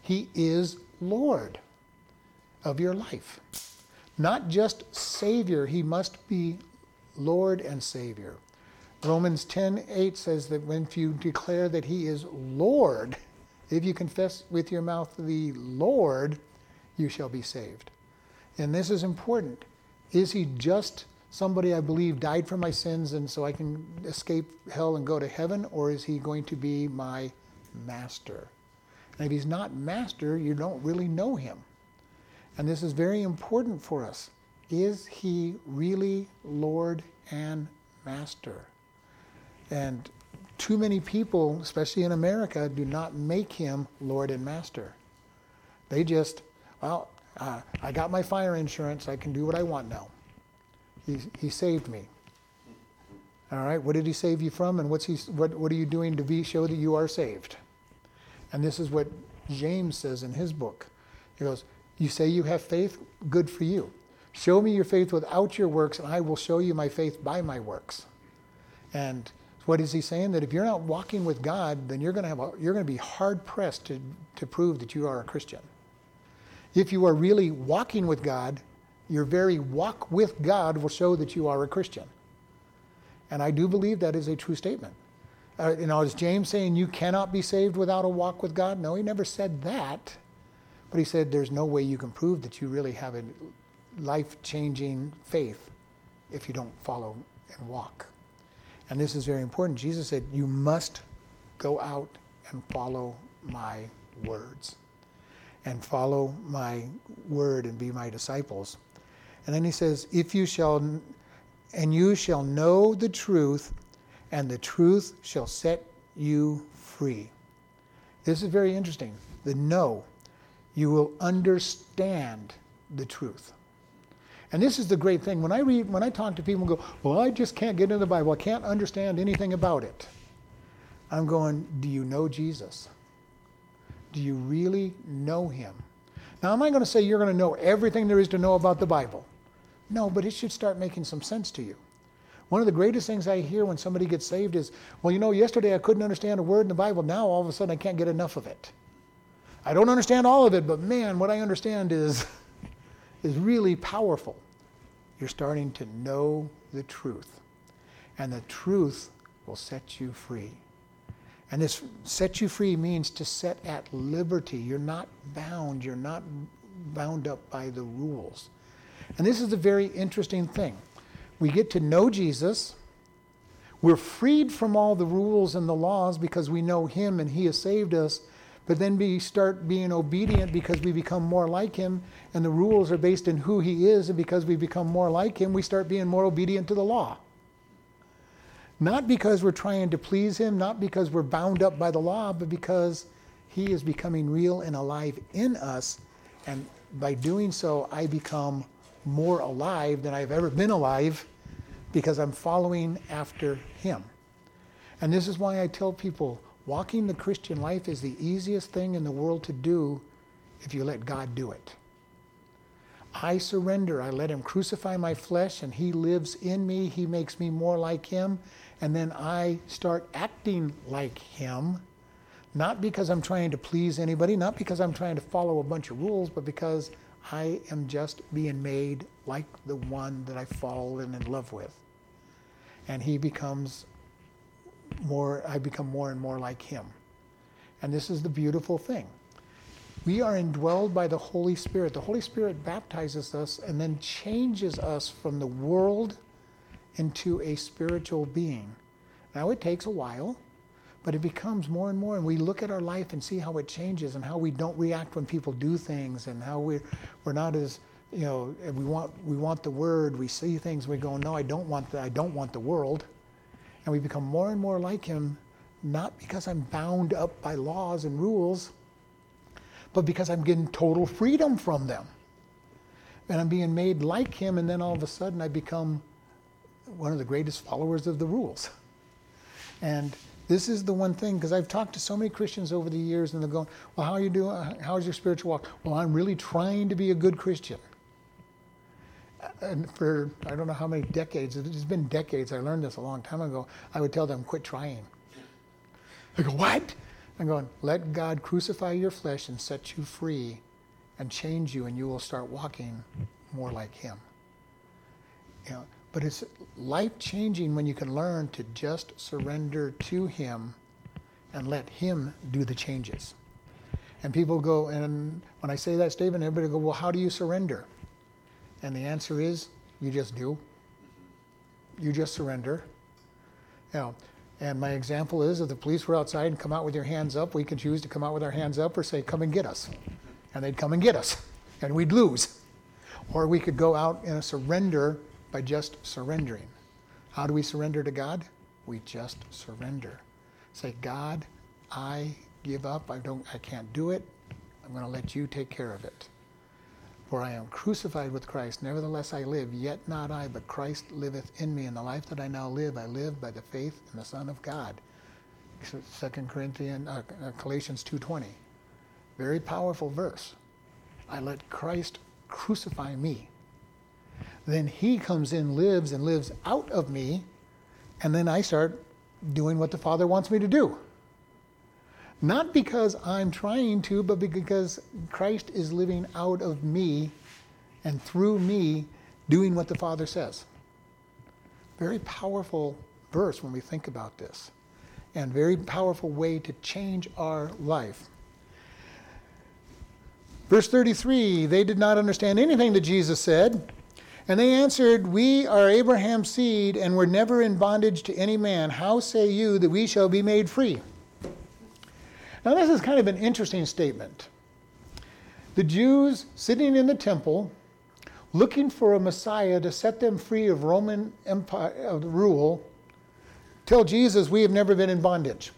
Speaker 1: He is Lord of your life. Not just Savior, he must be Lord and Savior. Romans 10:8 says that when you declare that he is Lord, if you confess with your mouth the Lord, you shall be saved. And this is important. Is he just somebody I believe died for my sins and so I can escape hell and go to heaven? Or is he going to be my master. And if he's not master, you don't really know him. And this is very important for us. Is he really Lord and master? And too many people, especially in America, do not make him Lord and master. They just, well, uh, I got my fire insurance. I can do what I want now. He, he saved me. All right, what did he save you from, and what's he, what, what are you doing to be, show that you are saved? And this is what James says in his book. He goes, You say you have faith? Good for you. Show me your faith without your works, and I will show you my faith by my works. And what is he saying? That if you're not walking with God, then you're going to have a, you're going to be hard pressed to, to prove that you are a Christian. If you are really walking with God, your very walk with God will show that you are a Christian. And I do believe that is a true statement. Uh, you know, is James saying you cannot be saved without a walk with God? No, he never said that. But he said there's no way you can prove that you really have a life changing faith if you don't follow and walk. And this is very important. Jesus said, You must go out and follow my words and follow my word and be my disciples. And then he says, If you shall, and you shall know the truth, and the truth shall set you free. This is very interesting. The know, you will understand the truth. And this is the great thing. When I read, when I talk to people and go, Well, I just can't get into the Bible, I can't understand anything about it. I'm going, Do you know Jesus? Do you really know him? Now, am I going to say you're going to know everything there is to know about the Bible? No, but it should start making some sense to you. One of the greatest things I hear when somebody gets saved is, well, you know, yesterday I couldn't understand a word in the Bible. Now all of a sudden I can't get enough of it. I don't understand all of it, but man, what I understand is, is really powerful. You're starting to know the truth. And the truth will set you free. And this set you free means to set at liberty. You're not bound. You're not bound up by the rules. And this is a very interesting thing. We get to know Jesus. We're freed from all the rules and the laws because we know Him and He has saved us. But then we start being obedient because we become more like Him, and the rules are based in who He is. And because we become more like Him, we start being more obedient to the law. Not because we're trying to please Him, not because we're bound up by the law, but because He is becoming real and alive in us. And by doing so, I become more alive than I've ever been alive because I'm following after Him. And this is why I tell people walking the Christian life is the easiest thing in the world to do if you let God do it. I surrender. I let Him crucify my flesh, and He lives in me. He makes me more like Him and then I start acting like him, not because I'm trying to please anybody, not because I'm trying to follow a bunch of rules, but because I am just being made like the one that I've fallen in love with. And he becomes more, I become more and more like him. And this is the beautiful thing. We are indwelled by the Holy Spirit. The Holy Spirit baptizes us and then changes us from the world into a spiritual being. Now, it takes a while, but it becomes more and more. And we look at our life and see how it changes and how we don't react when people do things and how we're, we're not as, you know, we want, we want the word. We see things, we go, no, I don't want the, I don't want the world. And we become more and more like him, not because I'm bound up by laws and rules, but because I'm getting total freedom from them. And I'm being made like him, and then all of a sudden I become one of the greatest followers of the rules. And this is the one thing, because I've talked to so many Christians over the years, and they're going, Well, how are you doing? How's your spiritual walk? Well, I'm really trying to be a good Christian. And for I don't know how many decades, it's been decades, I learned this a long time ago, I would tell them, Quit trying. They go, What? I'm going, Let God crucify your flesh and set you free and change you, and you will start walking more like Him. You know, but it's life changing when you can learn to just surrender to Him and let Him do the changes. And people go, and when I say that statement, everybody go, well, how do you surrender? And the answer is, you just do. You just surrender. You know, And my example is if the police were outside and come out with your hands up, we could choose to come out with our hands up or say, come and get us. And they'd come and get us, and we'd lose. Or we could go out in a surrender by just surrendering. How do we surrender to God? We just surrender. Say, God, I give up. I don't I can't do it. I'm going to let you take care of it. For I am crucified with Christ, nevertheless I live, yet not I, but Christ liveth in me. And the life that I now live, I live by the faith in the Son of God. 2 Corinthians, uh, uh Galatians 2.20. Very powerful verse. I let Christ crucify me. Then he comes in, lives, and lives out of me, and then I start doing what the Father wants me to do. Not because I'm trying to, but because Christ is living out of me and through me doing what the Father says. Very powerful verse when we think about this, and very powerful way to change our life. Verse 33 they did not understand anything that Jesus said. And they answered, We are Abraham's seed and were never in bondage to any man. How say you that we shall be made free? Now, this is kind of an interesting statement. The Jews sitting in the temple, looking for a Messiah to set them free of Roman Empire rule, tell Jesus, We have never been in bondage.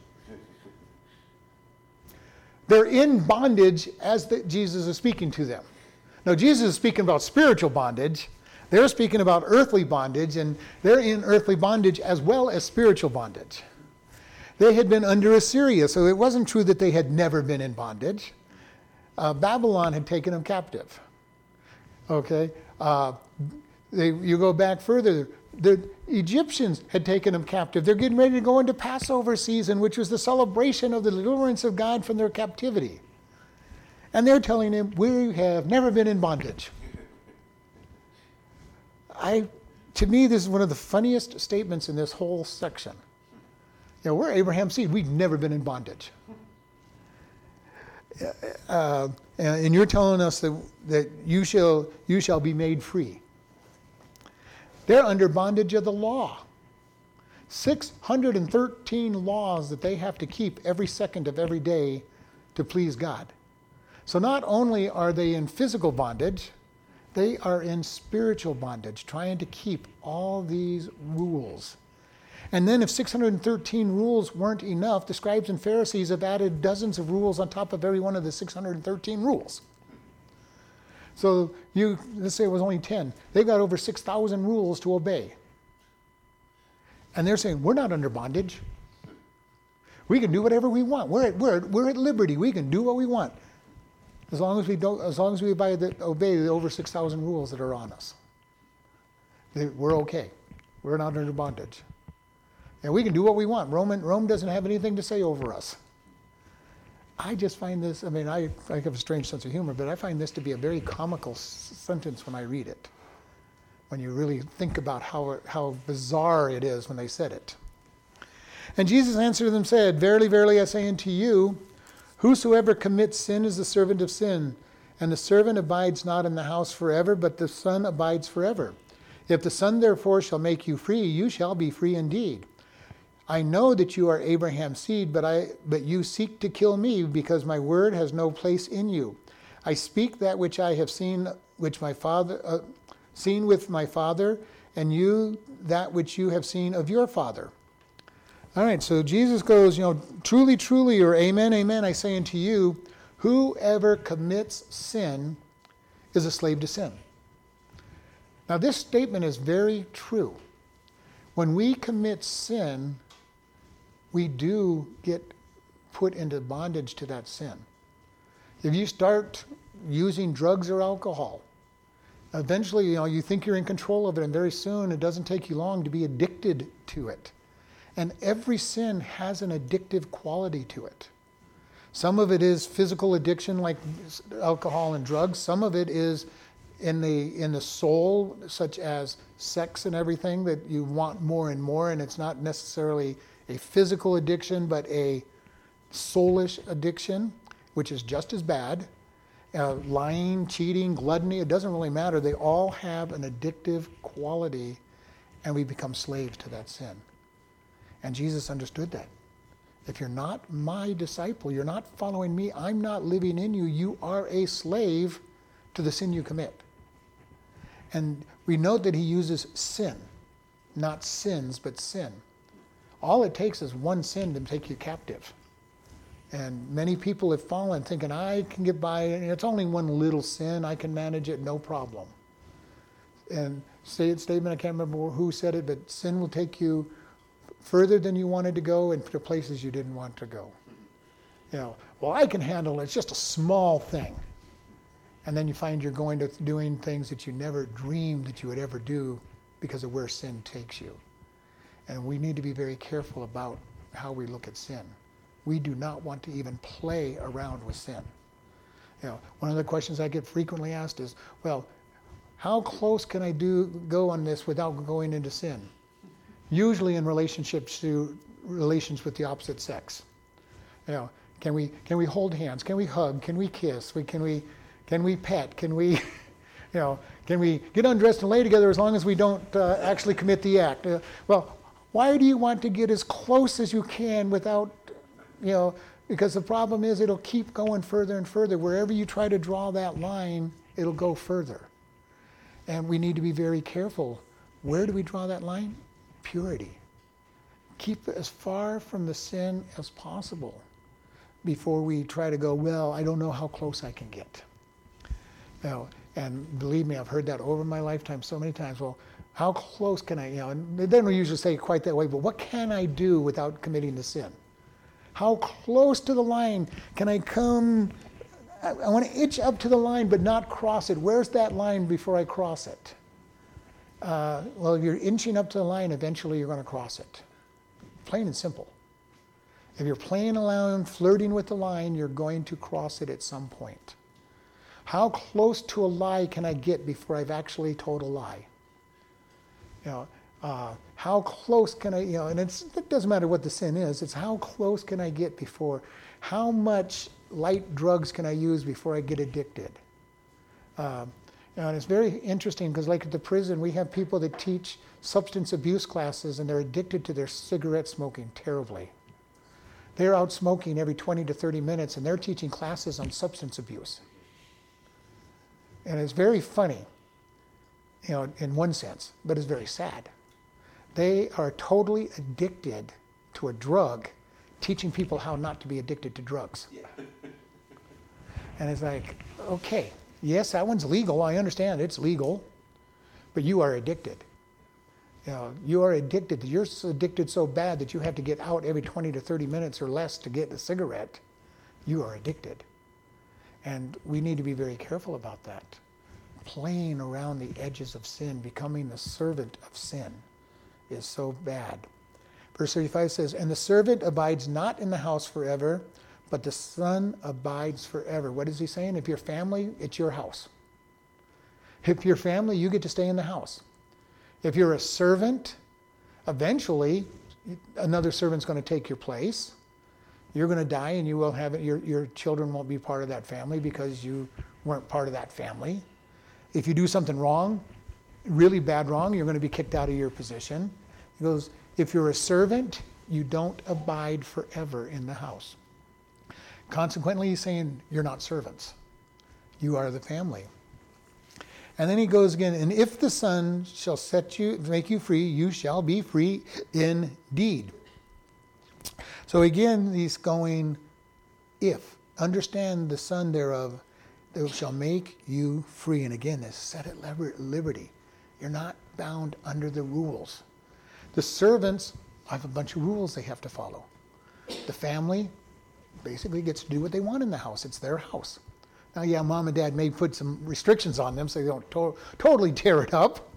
Speaker 1: They're in bondage as the, Jesus is speaking to them. Now, Jesus is speaking about spiritual bondage. They're speaking about earthly bondage, and they're in earthly bondage as well as spiritual bondage. They had been under Assyria, so it wasn't true that they had never been in bondage. Uh, Babylon had taken them captive. Okay? Uh, they, you go back further, the Egyptians had taken them captive. They're getting ready to go into Passover season, which was the celebration of the deliverance of God from their captivity. And they're telling him, We have never been in bondage. I, to me, this is one of the funniest statements in this whole section. We're Abraham's seed. We've never been in bondage. Uh, and you're telling us that, that you, shall, you shall be made free. They're under bondage of the law. 613 laws that they have to keep every second of every day to please God. So not only are they in physical bondage, they are in spiritual bondage, trying to keep all these rules and then, if 613 rules weren't enough, the scribes and Pharisees have added dozens of rules on top of every one of the 613 rules. So, you, let's say it was only 10. They've got over 6,000 rules to obey. And they're saying, we're not under bondage. We can do whatever we want. We're at, we're, we're at liberty. We can do what we want. As long as we, don't, as long as we obey the, obey the over 6,000 rules that are on us. We're okay. We're not under bondage. And we can do what we want. Roman, Rome doesn't have anything to say over us. I just find this, I mean, I, I have a strange sense of humor, but I find this to be a very comical s- sentence when I read it. When you really think about how, how bizarre it is when they said it. And Jesus answered them, said, Verily, verily, I say unto you, whosoever commits sin is the servant of sin. And the servant abides not in the house forever, but the Son abides forever. If the Son therefore shall make you free, you shall be free indeed. I know that you are Abraham's seed, but, I, but you seek to kill me because my word has no place in you. I speak that which I have seen, which my father, uh, seen with my father, and you that which you have seen of your father. All right, so Jesus goes, you know, truly, truly, or amen, amen, I say unto you, whoever commits sin is a slave to sin. Now, this statement is very true. When we commit sin, we do get put into bondage to that sin. If you start using drugs or alcohol, eventually you know you think you're in control of it and very soon it doesn't take you long to be addicted to it. And every sin has an addictive quality to it. Some of it is physical addiction like alcohol and drugs, some of it is in the in the soul such as sex and everything that you want more and more and it's not necessarily a physical addiction, but a soulish addiction, which is just as bad. Uh, lying, cheating, gluttony, it doesn't really matter. They all have an addictive quality, and we become slaves to that sin. And Jesus understood that. If you're not my disciple, you're not following me, I'm not living in you, you are a slave to the sin you commit. And we note that he uses sin, not sins, but sin. All it takes is one sin to take you captive. And many people have fallen thinking, I can get by, and it's only one little sin, I can manage it, no problem. And statement, I can't remember who said it, but sin will take you further than you wanted to go and to places you didn't want to go. You know, well, I can handle it. It's just a small thing. And then you find you're going to doing things that you never dreamed that you would ever do because of where sin takes you. And we need to be very careful about how we look at sin. We do not want to even play around with sin. You know, one of the questions I get frequently asked is, well, how close can I do go on this without going into sin? usually in relationships to relations with the opposite sex. You know, can we can we hold hands? Can we hug? Can we kiss? We, can we can we pet? Can we, you know, can we get undressed and lay together as long as we don't uh, actually commit the act? Uh, well, why do you want to get as close as you can without, you know, because the problem is it'll keep going further and further. Wherever you try to draw that line, it'll go further. And we need to be very careful. Where do we draw that line? purity. Keep as far from the sin as possible before we try to go, well, I don't know how close I can get. Know, and believe me, I've heard that over my lifetime so many times. Well, how close can I, you know, and they don't usually say it quite that way, but what can I do without committing the sin? How close to the line can I come? I, I want to itch up to the line, but not cross it. Where's that line before I cross it? uh, well, if you're inching up to the line, eventually you're going to cross it. Plain and simple. If you're playing around, flirting with the line, you're going to cross it at some point. How close to a lie can I get before I've actually told a lie? You know, uh, how close can I, you know, and it doesn't matter what the sin is, it's how close can I get before, how much light drugs can I use before I get addicted? Uh, and it's very interesting because, like at the prison, we have people that teach substance abuse classes and they're addicted to their cigarette smoking terribly. They're out smoking every 20 to 30 minutes and they're teaching classes on substance abuse. And it's very funny, you know, in one sense, but it's very sad. They are totally addicted to a drug, teaching people how not to be addicted to drugs. Yeah. and it's like, okay, Yes, that one's legal. I understand it's legal. But you are addicted. You, know, you are addicted. You're addicted so bad that you have to get out every 20 to 30 minutes or less to get a cigarette. You are addicted. And we need to be very careful about that. Playing around the edges of sin, becoming the servant of sin, is so bad. Verse 35 says, And the servant abides not in the house forever, but the Son abides forever. What is he saying? If you're family, it's your house. If you're family, you get to stay in the house. If you're a servant, eventually another servant's going to take your place. You're going to die and you will have your, your children won't be part of that family because you weren't part of that family. If you do something wrong, really bad wrong, you're going to be kicked out of your position. He goes, if you're a servant, you don't abide forever in the house. Consequently, he's saying, You're not servants, you are the family. And then he goes again, and if the Son shall set you, make you free, you shall be free indeed. So again, he's going, if. Understand the Son thereof, that shall make you free. And again, this set at liberty. You're not bound under the rules. The servants have a bunch of rules they have to follow. The family basically gets to do what they want in the house. It's their house. Now, yeah, mom and dad may put some restrictions on them so they don't to- totally tear it up,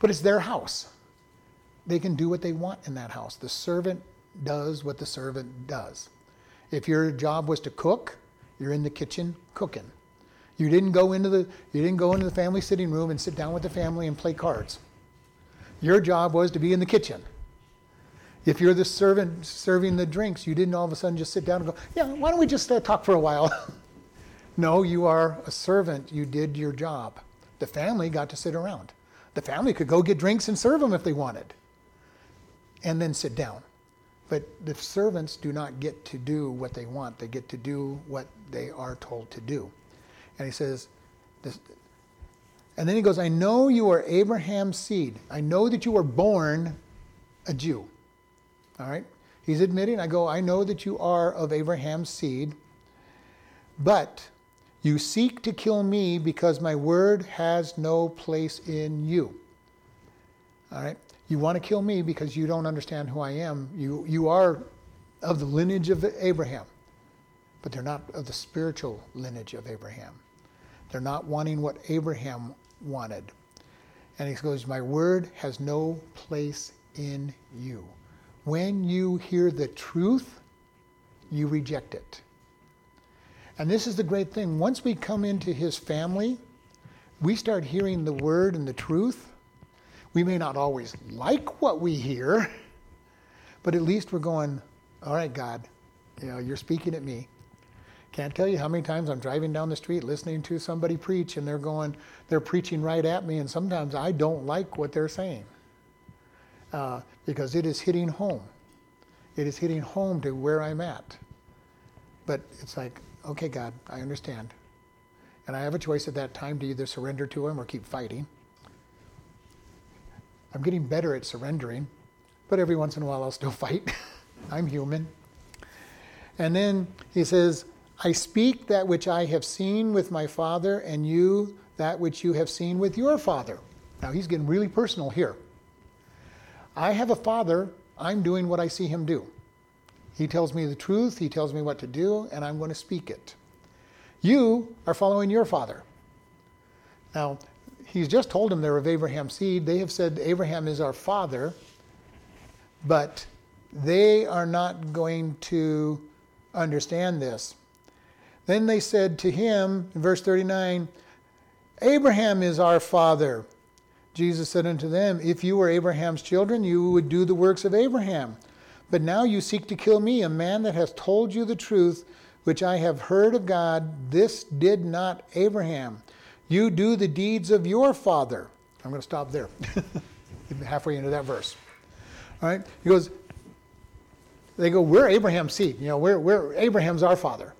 Speaker 1: but it's their house. They can do what they want in that house. The servant does what the servant does. If your job was to cook, you're in the kitchen cooking. You didn't go into the you didn't go into the family sitting room and sit down with the family and play cards. Your job was to be in the kitchen. If you're the servant serving the drinks, you didn't all of a sudden just sit down and go, yeah, why don't we just uh, talk for a while? no, you are a servant. You did your job. The family got to sit around. The family could go get drinks and serve them if they wanted, and then sit down. But the servants do not get to do what they want, they get to do what they are told to do. And he says, this, and then he goes, I know you are Abraham's seed. I know that you were born a Jew. All right? He's admitting, I go, I know that you are of Abraham's seed, but you seek to kill me because my word has no place in you. All right? You want to kill me because you don't understand who I am. You, you are of the lineage of Abraham, but they're not of the spiritual lineage of Abraham. They're not wanting what Abraham wanted. And he goes, My word has no place in you. When you hear the truth, you reject it. And this is the great thing. Once we come into his family, we start hearing the word and the truth. We may not always like what we hear, but at least we're going, all right, God, you know, you're speaking at me. Can't tell you how many times I'm driving down the street listening to somebody preach and they're going, they're preaching right at me, and sometimes I don't like what they're saying uh, because it is hitting home. It is hitting home to where I'm at. But it's like, okay, God, I understand. And I have a choice at that time to either surrender to Him or keep fighting. I'm getting better at surrendering, but every once in a while I'll still fight. I'm human. And then he says, I speak that which I have seen with my father, and you that which you have seen with your father. Now he's getting really personal here. I have a father, I'm doing what I see him do. He tells me the truth, he tells me what to do, and I'm going to speak it. You are following your father. Now, he's just told them they're of Abraham's seed. They have said Abraham is our father, but they are not going to understand this. Then they said to him, in verse 39, Abraham is our father. Jesus said unto them, If you were Abraham's children, you would do the works of Abraham. But now you seek to kill me, a man that has told you the truth, which I have heard of God. This did not Abraham. You do the deeds of your father. I'm going to stop there. Halfway into that verse. All right? He goes, they go, We're Abraham's seed. You know, we're, we're Abraham's our father.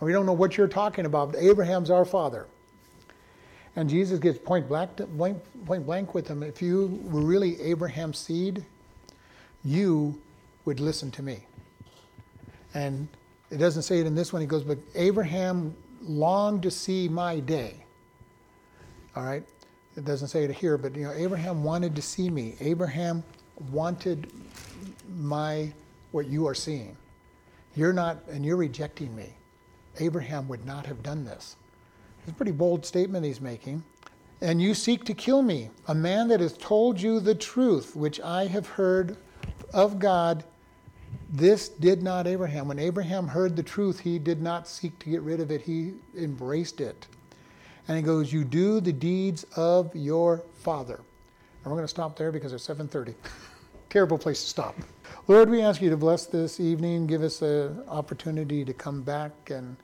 Speaker 1: We don't know what you're talking about, Abraham's our father. And Jesus gets point blank, point, point blank with them. If you were really Abraham's seed, you would listen to me. And it doesn't say it in this one. He goes, but Abraham longed to see my day. All right? It doesn't say it here, but you know, Abraham wanted to see me. Abraham wanted my what you are seeing. You're not, and you're rejecting me. Abraham would not have done this. It's a pretty bold statement he's making. And you seek to kill me, a man that has told you the truth, which I have heard of God. This did not Abraham. When Abraham heard the truth, he did not seek to get rid of it, he embraced it. And he goes, You do the deeds of your father. And we're going to stop there because it's 7:30. Terrible place to stop. Lord, we ask you to bless this evening, give us an opportunity to come back and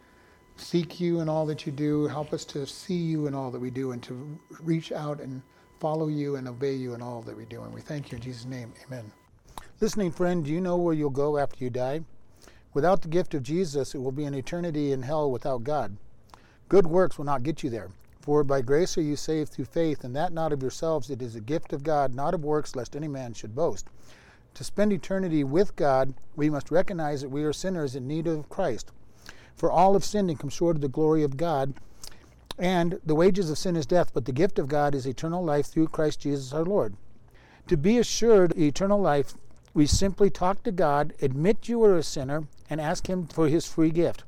Speaker 1: seek you in all that you do. Help us to see you in all that we do and to reach out and follow you and obey you in all that we do. And we thank you in Jesus' name. Amen. Listening friend, do you know where you'll go after you die? Without the gift of Jesus, it will be an eternity in hell without God. Good works will not get you there. For by grace are you saved through faith, and that not of yourselves. It is a gift of God, not of works, lest any man should boast. To spend eternity with God, we must recognize that we are sinners in need of Christ. For all have sinned and come short of the glory of God. And the wages of sin is death, but the gift of God is eternal life through Christ Jesus our Lord. To be assured eternal life, we simply talk to God, admit you are a sinner, and ask Him for His free gift.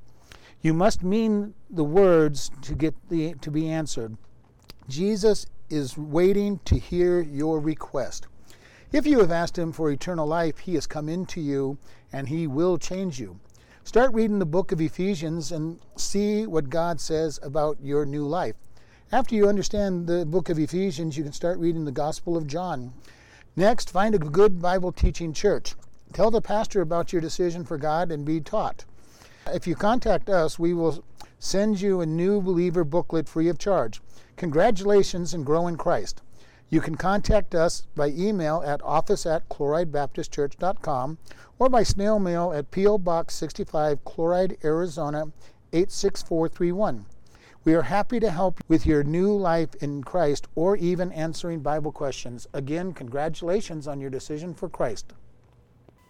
Speaker 1: You must mean the words to get the to be answered. Jesus is waiting to hear your request. If you have asked Him for eternal life, He has come into you and He will change you. Start reading the book of Ephesians and see what God says about your new life. After you understand the book of Ephesians, you can start reading the Gospel of John. Next, find a good Bible teaching church. Tell the pastor about your decision for God and be taught. If you contact us, we will send you a new believer booklet free of charge. Congratulations and grow in Christ. You can contact us by email at office at chloridebaptistchurch.com or by snail mail at P.O. Box 65, Chloride, Arizona 86431. We are happy to help with your new life in Christ or even answering Bible questions. Again, congratulations on your decision for Christ.